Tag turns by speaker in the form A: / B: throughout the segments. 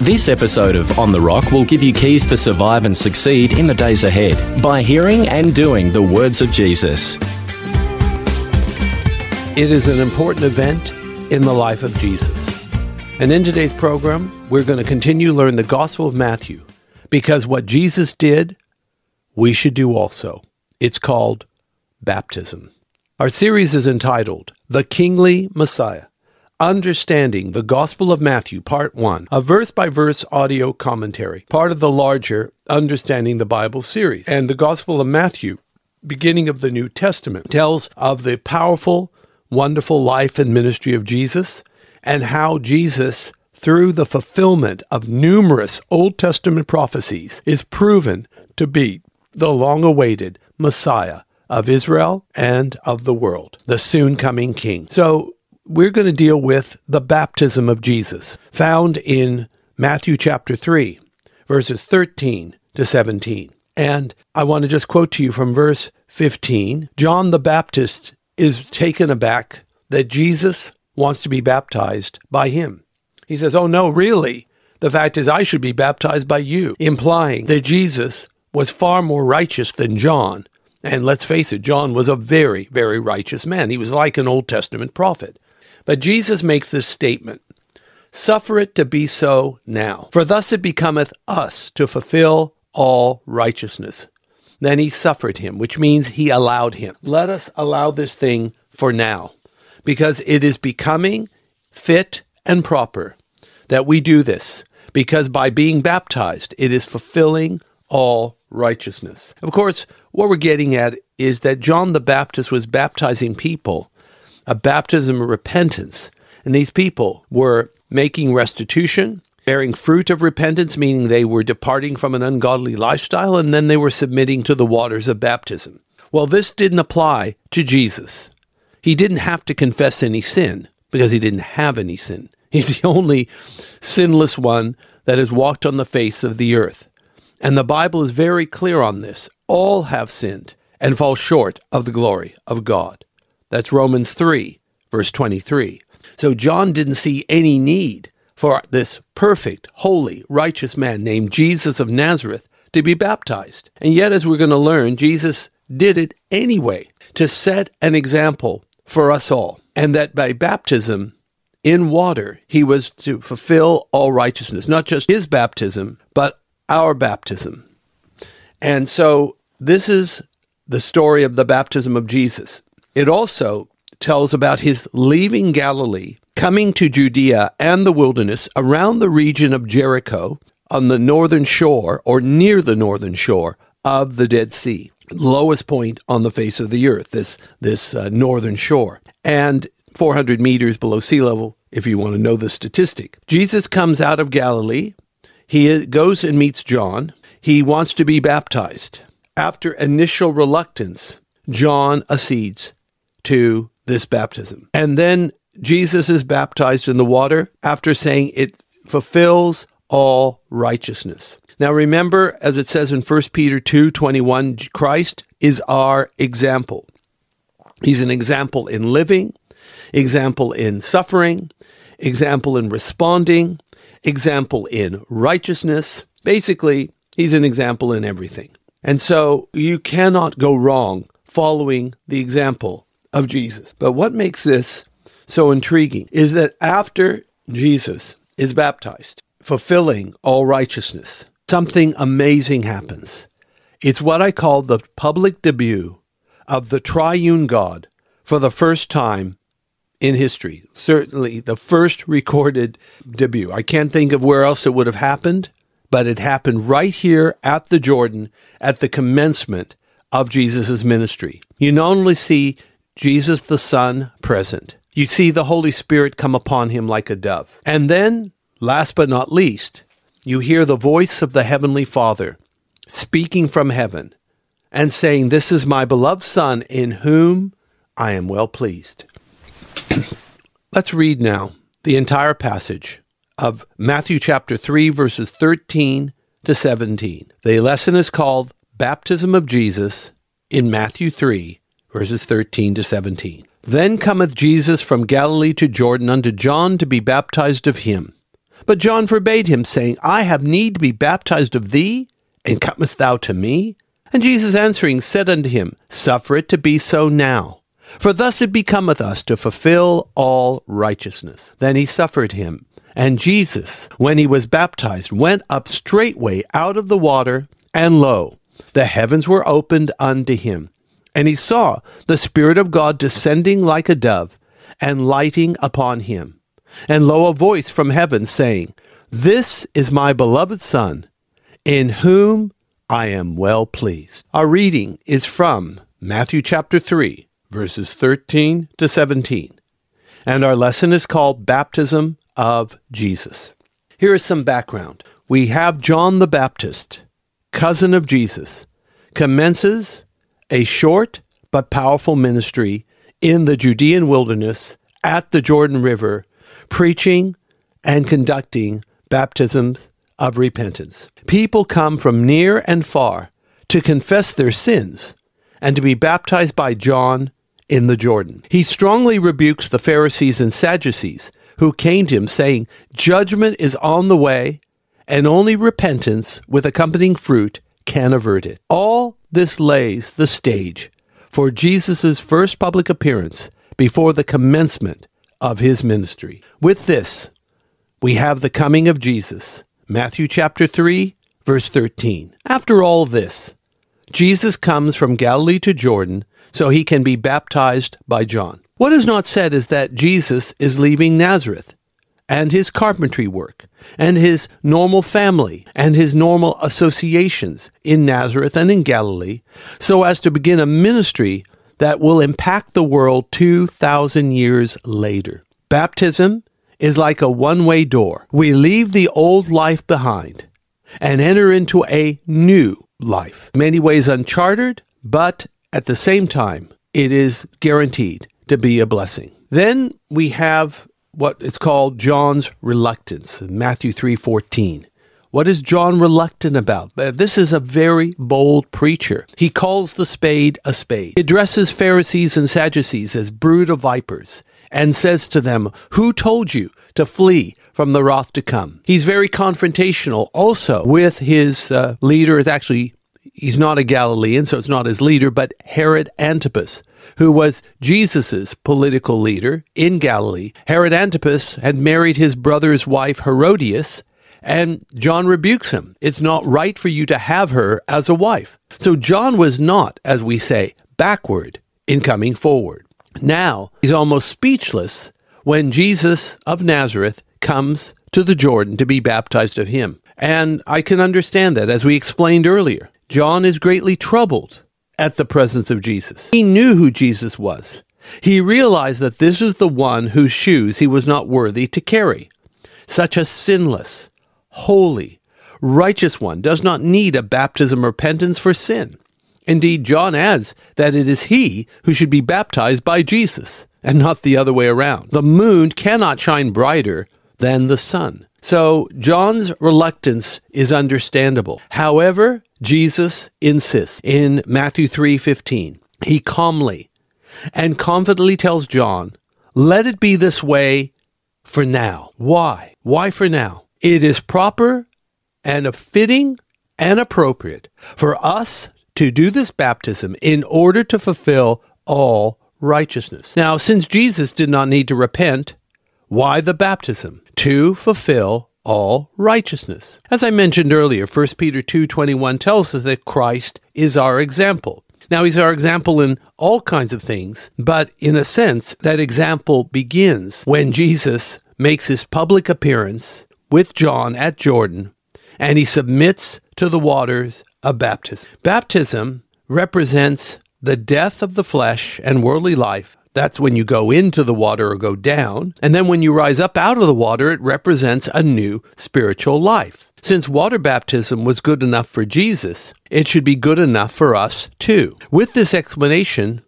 A: This episode of On the Rock will give you keys to survive and succeed in the days ahead by hearing and doing the words of Jesus.
B: It is an important event in the life of Jesus. And in today's program, we're going to continue to learn the Gospel of Matthew because what Jesus did, we should do also. It's called baptism. Our series is entitled The Kingly Messiah Understanding the Gospel of Matthew, Part 1, a verse by verse audio commentary, part of the larger Understanding the Bible series. And the Gospel of Matthew, beginning of the New Testament, tells of the powerful, wonderful life and ministry of Jesus and how Jesus, through the fulfillment of numerous Old Testament prophecies, is proven to be the long awaited Messiah of Israel and of the world, the soon coming King. So, we're going to deal with the baptism of Jesus, found in Matthew chapter 3, verses 13 to 17. And I want to just quote to you from verse 15 John the Baptist is taken aback that Jesus wants to be baptized by him. He says, Oh, no, really? The fact is, I should be baptized by you, implying that Jesus was far more righteous than John. And let's face it, John was a very, very righteous man. He was like an Old Testament prophet. But Jesus makes this statement Suffer it to be so now, for thus it becometh us to fulfill all righteousness. Then he suffered him, which means he allowed him. Let us allow this thing for now, because it is becoming fit and proper that we do this, because by being baptized, it is fulfilling all righteousness. Of course, what we're getting at is that John the Baptist was baptizing people a baptism of repentance. And these people were making restitution, bearing fruit of repentance, meaning they were departing from an ungodly lifestyle, and then they were submitting to the waters of baptism. Well, this didn't apply to Jesus. He didn't have to confess any sin because he didn't have any sin. He's the only sinless one that has walked on the face of the earth. And the Bible is very clear on this. All have sinned and fall short of the glory of God. That's Romans 3, verse 23. So John didn't see any need for this perfect, holy, righteous man named Jesus of Nazareth to be baptized. And yet, as we're going to learn, Jesus did it anyway to set an example for us all. And that by baptism in water, he was to fulfill all righteousness, not just his baptism, but our baptism. And so this is the story of the baptism of Jesus. It also tells about his leaving Galilee, coming to Judea and the wilderness around the region of Jericho on the northern shore or near the northern shore of the Dead Sea, lowest point on the face of the earth, this, this uh, northern shore, and 400 meters below sea level, if you want to know the statistic. Jesus comes out of Galilee. He goes and meets John. He wants to be baptized. After initial reluctance, John accedes to this baptism. And then Jesus is baptized in the water after saying it fulfills all righteousness. Now remember, as it says in 1 Peter 2 21, Christ is our example. He's an example in living, example in suffering, example in responding, example in righteousness. Basically, he's an example in everything. And so you cannot go wrong following the example of Jesus. But what makes this so intriguing is that after Jesus is baptized, fulfilling all righteousness, something amazing happens. It's what I call the public debut of the triune God for the first time in history. Certainly the first recorded debut. I can't think of where else it would have happened, but it happened right here at the Jordan at the commencement of Jesus' ministry. You not only see Jesus the Son present, you see the Holy Spirit come upon him like a dove. And then, last but not least, you hear the voice of the Heavenly Father speaking from heaven and saying, This is my beloved Son in whom I am well pleased. Let's read now the entire passage of Matthew chapter 3, verses 13 to 17. The lesson is called Baptism of Jesus in Matthew 3, verses 13 to 17. Then cometh Jesus from Galilee to Jordan unto John to be baptized of him. But John forbade him, saying, I have need to be baptized of thee, and comest thou to me? And Jesus answering said unto him, Suffer it to be so now. For thus it becometh us to fulfill all righteousness. Then he suffered him. And Jesus, when he was baptized, went up straightway out of the water, and lo, the heavens were opened unto him. And he saw the Spirit of God descending like a dove, and lighting upon him. And lo, a voice from heaven saying, This is my beloved Son, in whom I am well pleased. Our reading is from Matthew chapter 3, verses 13 to 17. And our lesson is called Baptism of Jesus. Here is some background. We have John the Baptist, cousin of Jesus, commences a short but powerful ministry in the Judean wilderness at the Jordan River, preaching and conducting baptisms of repentance. People come from near and far to confess their sins and to be baptized by John in the Jordan. He strongly rebukes the Pharisees and Sadducees who came to him saying, Judgment is on the way, and only repentance with accompanying fruit can avert it. All this lays the stage for Jesus' first public appearance before the commencement of his ministry. With this, we have the coming of Jesus. Matthew chapter 3, verse 13. After all this, Jesus comes from Galilee to Jordan so he can be baptized by John. What is not said is that Jesus is leaving Nazareth and his carpentry work and his normal family and his normal associations in Nazareth and in Galilee so as to begin a ministry that will impact the world 2,000 years later. Baptism is like a one way door. We leave the old life behind and enter into a new life. Many ways uncharted, but at the same time, it is guaranteed to be a blessing. Then we have what is called John's reluctance, Matthew 3:14. What is John reluctant about? Uh, this is a very bold preacher. He calls the spade a spade. He addresses Pharisees and Sadducees as brood of vipers and says to them, Who told you to flee from the wrath to come? He's very confrontational also with his uh, leader. It's actually, he's not a Galilean, so it's not his leader, but Herod Antipas, who was Jesus' political leader in Galilee. Herod Antipas had married his brother's wife Herodias, and John rebukes him. It's not right for you to have her as a wife. So John was not, as we say, backward in coming forward. Now he's almost speechless when Jesus of Nazareth comes to the Jordan to be baptized of him. And I can understand that, as we explained earlier. John is greatly troubled at the presence of Jesus. He knew who Jesus was. He realized that this is the one whose shoes he was not worthy to carry. Such a sinless, holy, righteous one does not need a baptism of repentance for sin. Indeed, John adds that it is he who should be baptized by Jesus, and not the other way around. The moon cannot shine brighter than the sun. So John's reluctance is understandable. However, Jesus insists in Matthew 3:15. He calmly and confidently tells John, "Let it be this way for now." Why? Why for now? It is proper and fitting and appropriate for us to do this baptism in order to fulfill all righteousness. Now, since Jesus did not need to repent, why the baptism? To fulfill all righteousness. As I mentioned earlier, 1 Peter 2:21 tells us that Christ is our example. Now he's our example in all kinds of things, but in a sense that example begins when Jesus makes his public appearance with John at Jordan and he submits to the waters of baptism. Baptism represents the death of the flesh and worldly life that's when you go into the water or go down. And then when you rise up out of the water, it represents a new spiritual life. Since water baptism was good enough for Jesus, it should be good enough for us too. With this explanation,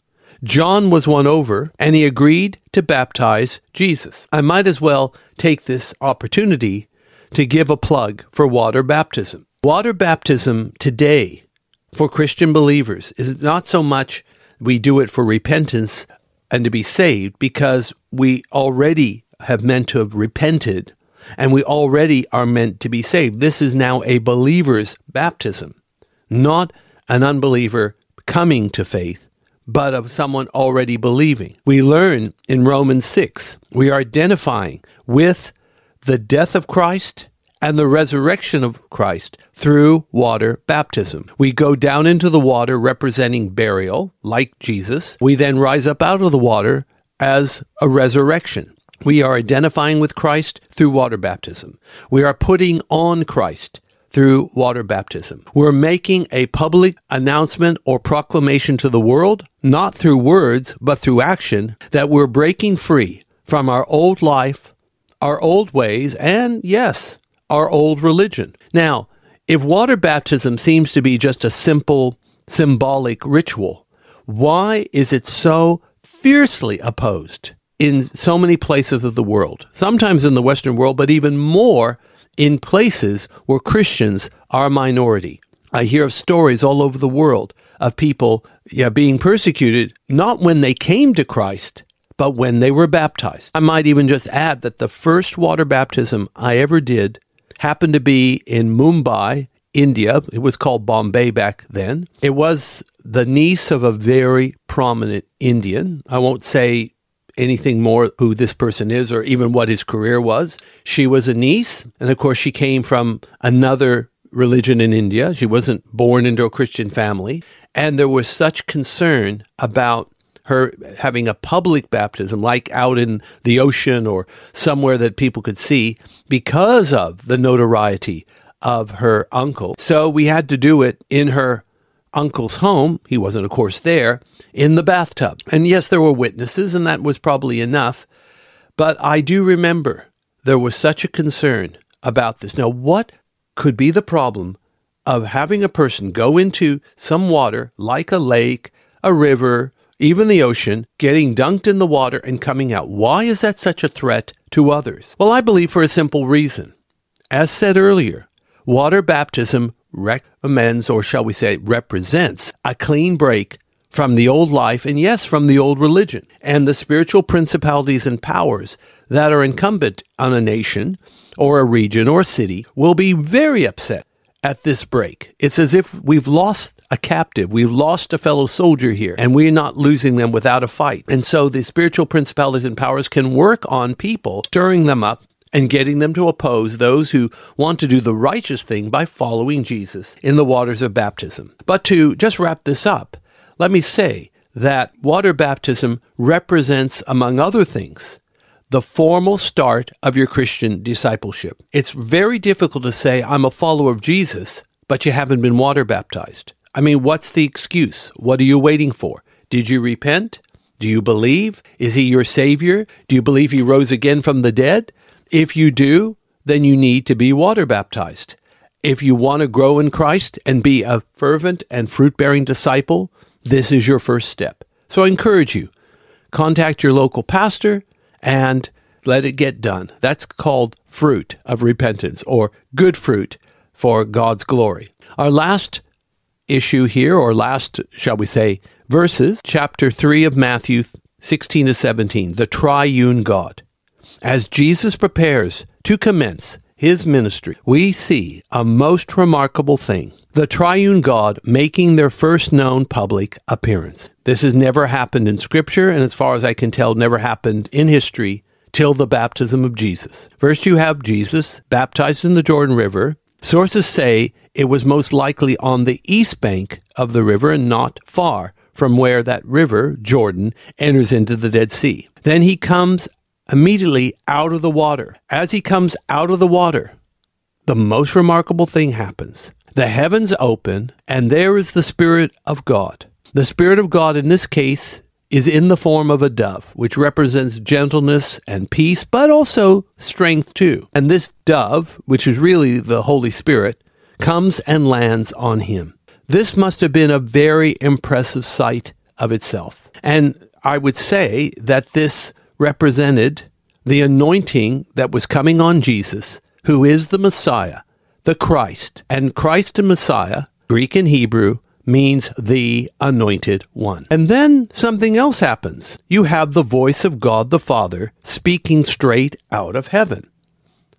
B: John was won over and he agreed to baptize Jesus. I might as well take this opportunity to give a plug for water baptism. Water baptism today for Christian believers is not so much we do it for repentance and to be saved because we already have meant to have repented and we already are meant to be saved. This is now a believer's baptism, not an unbeliever coming to faith, but of someone already believing. We learn in Romans 6, we are identifying with the death of Christ and the resurrection of Christ through water baptism. We go down into the water representing burial, like Jesus. We then rise up out of the water as a resurrection. We are identifying with Christ through water baptism. We are putting on Christ through water baptism. We're making a public announcement or proclamation to the world, not through words, but through action, that we're breaking free from our old life, our old ways, and yes, our old religion. Now, if water baptism seems to be just a simple symbolic ritual, why is it so fiercely opposed in so many places of the world? Sometimes in the Western world, but even more in places where Christians are a minority. I hear of stories all over the world of people yeah, being persecuted, not when they came to Christ, but when they were baptized. I might even just add that the first water baptism I ever did happened to be in Mumbai, India. It was called Bombay back then. It was the niece of a very prominent Indian. I won't say anything more who this person is or even what his career was. She was a niece, and of course, she came from another religion in India. She wasn't born into a Christian family. And there was such concern about her having a public baptism, like out in the ocean or somewhere that people could see, because of the notoriety of her uncle. So we had to do it in her uncle's home. He wasn't, of course, there, in the bathtub. And yes, there were witnesses, and that was probably enough. But I do remember there was such a concern about this. Now, what could be the problem of having a person go into some water, like a lake, a river, even the ocean, getting dunked in the water and coming out. Why is that such a threat to others? Well, I believe for a simple reason. As said earlier, water baptism recommends, or shall we say, represents a clean break from the old life and, yes, from the old religion and the spiritual principalities and powers that are incumbent on a nation or a region or city will be very upset at this break. It's as if we've lost a captive, we've lost a fellow soldier here, and we're not losing them without a fight. And so the spiritual principalities and powers can work on people, stirring them up and getting them to oppose those who want to do the righteous thing by following Jesus in the waters of baptism. But to just wrap this up, let me say that water baptism represents, among other things, the formal start of your Christian discipleship. It's very difficult to say, I'm a follower of Jesus, but you haven't been water baptized. I mean, what's the excuse? What are you waiting for? Did you repent? Do you believe? Is he your Savior? Do you believe he rose again from the dead? If you do, then you need to be water baptized. If you want to grow in Christ and be a fervent and fruit bearing disciple, this is your first step. So I encourage you contact your local pastor, and let it get done. That's called fruit of repentance or good fruit for God's glory. Our last issue here, or last, shall we say, verses, chapter 3 of Matthew 16 to 17, the triune God. As Jesus prepares to commence his ministry, we see a most remarkable thing the triune God making their first known public appearance. This has never happened in Scripture, and as far as I can tell, never happened in history till the baptism of Jesus. First, you have Jesus baptized in the Jordan River. Sources say it was most likely on the east bank of the river and not far from where that river, Jordan, enters into the Dead Sea. Then he comes immediately out of the water. As he comes out of the water, the most remarkable thing happens. The heavens open, and there is the Spirit of God. The Spirit of God in this case is in the form of a dove, which represents gentleness and peace, but also strength too. And this dove, which is really the Holy Spirit, comes and lands on him. This must have been a very impressive sight of itself. And I would say that this represented the anointing that was coming on Jesus, who is the Messiah, the Christ. And Christ and Messiah, Greek and Hebrew, means the anointed one. And then something else happens. You have the voice of God the Father speaking straight out of heaven.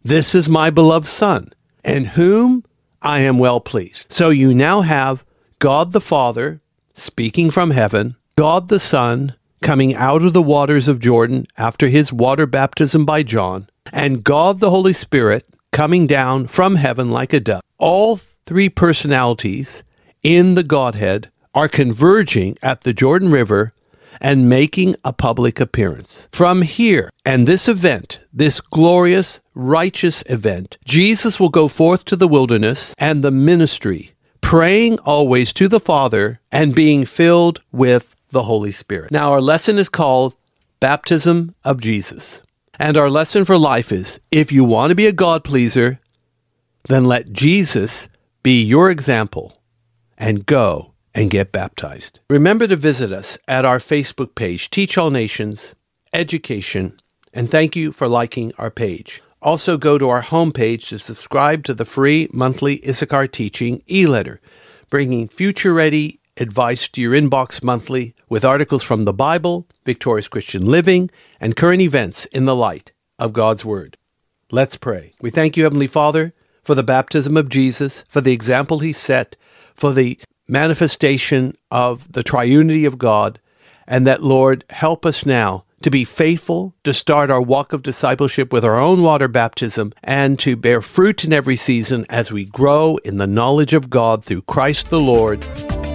B: This is my beloved Son, in whom I am well pleased. So you now have God the Father speaking from heaven, God the Son coming out of the waters of Jordan after his water baptism by John, and God the Holy Spirit coming down from heaven like a dove. All three personalities in the Godhead are converging at the Jordan River and making a public appearance. From here and this event, this glorious, righteous event, Jesus will go forth to the wilderness and the ministry, praying always to the Father and being filled with the Holy Spirit. Now, our lesson is called Baptism of Jesus. And our lesson for life is if you want to be a God pleaser, then let Jesus be your example and go and get baptized. Remember to visit us at our Facebook page, Teach All Nations Education, and thank you for liking our page. Also, go to our homepage to subscribe to the free monthly Issachar Teaching e letter, bringing future ready advice to your inbox monthly with articles from the Bible, victorious Christian living, and current events in the light of God's Word. Let's pray. We thank you, Heavenly Father, for the baptism of Jesus, for the example he set, for the manifestation of the triunity of God, and that, Lord, help us now to be faithful, to start our walk of discipleship with our own water baptism, and to bear fruit in every season as we grow in the knowledge of God through Christ the Lord.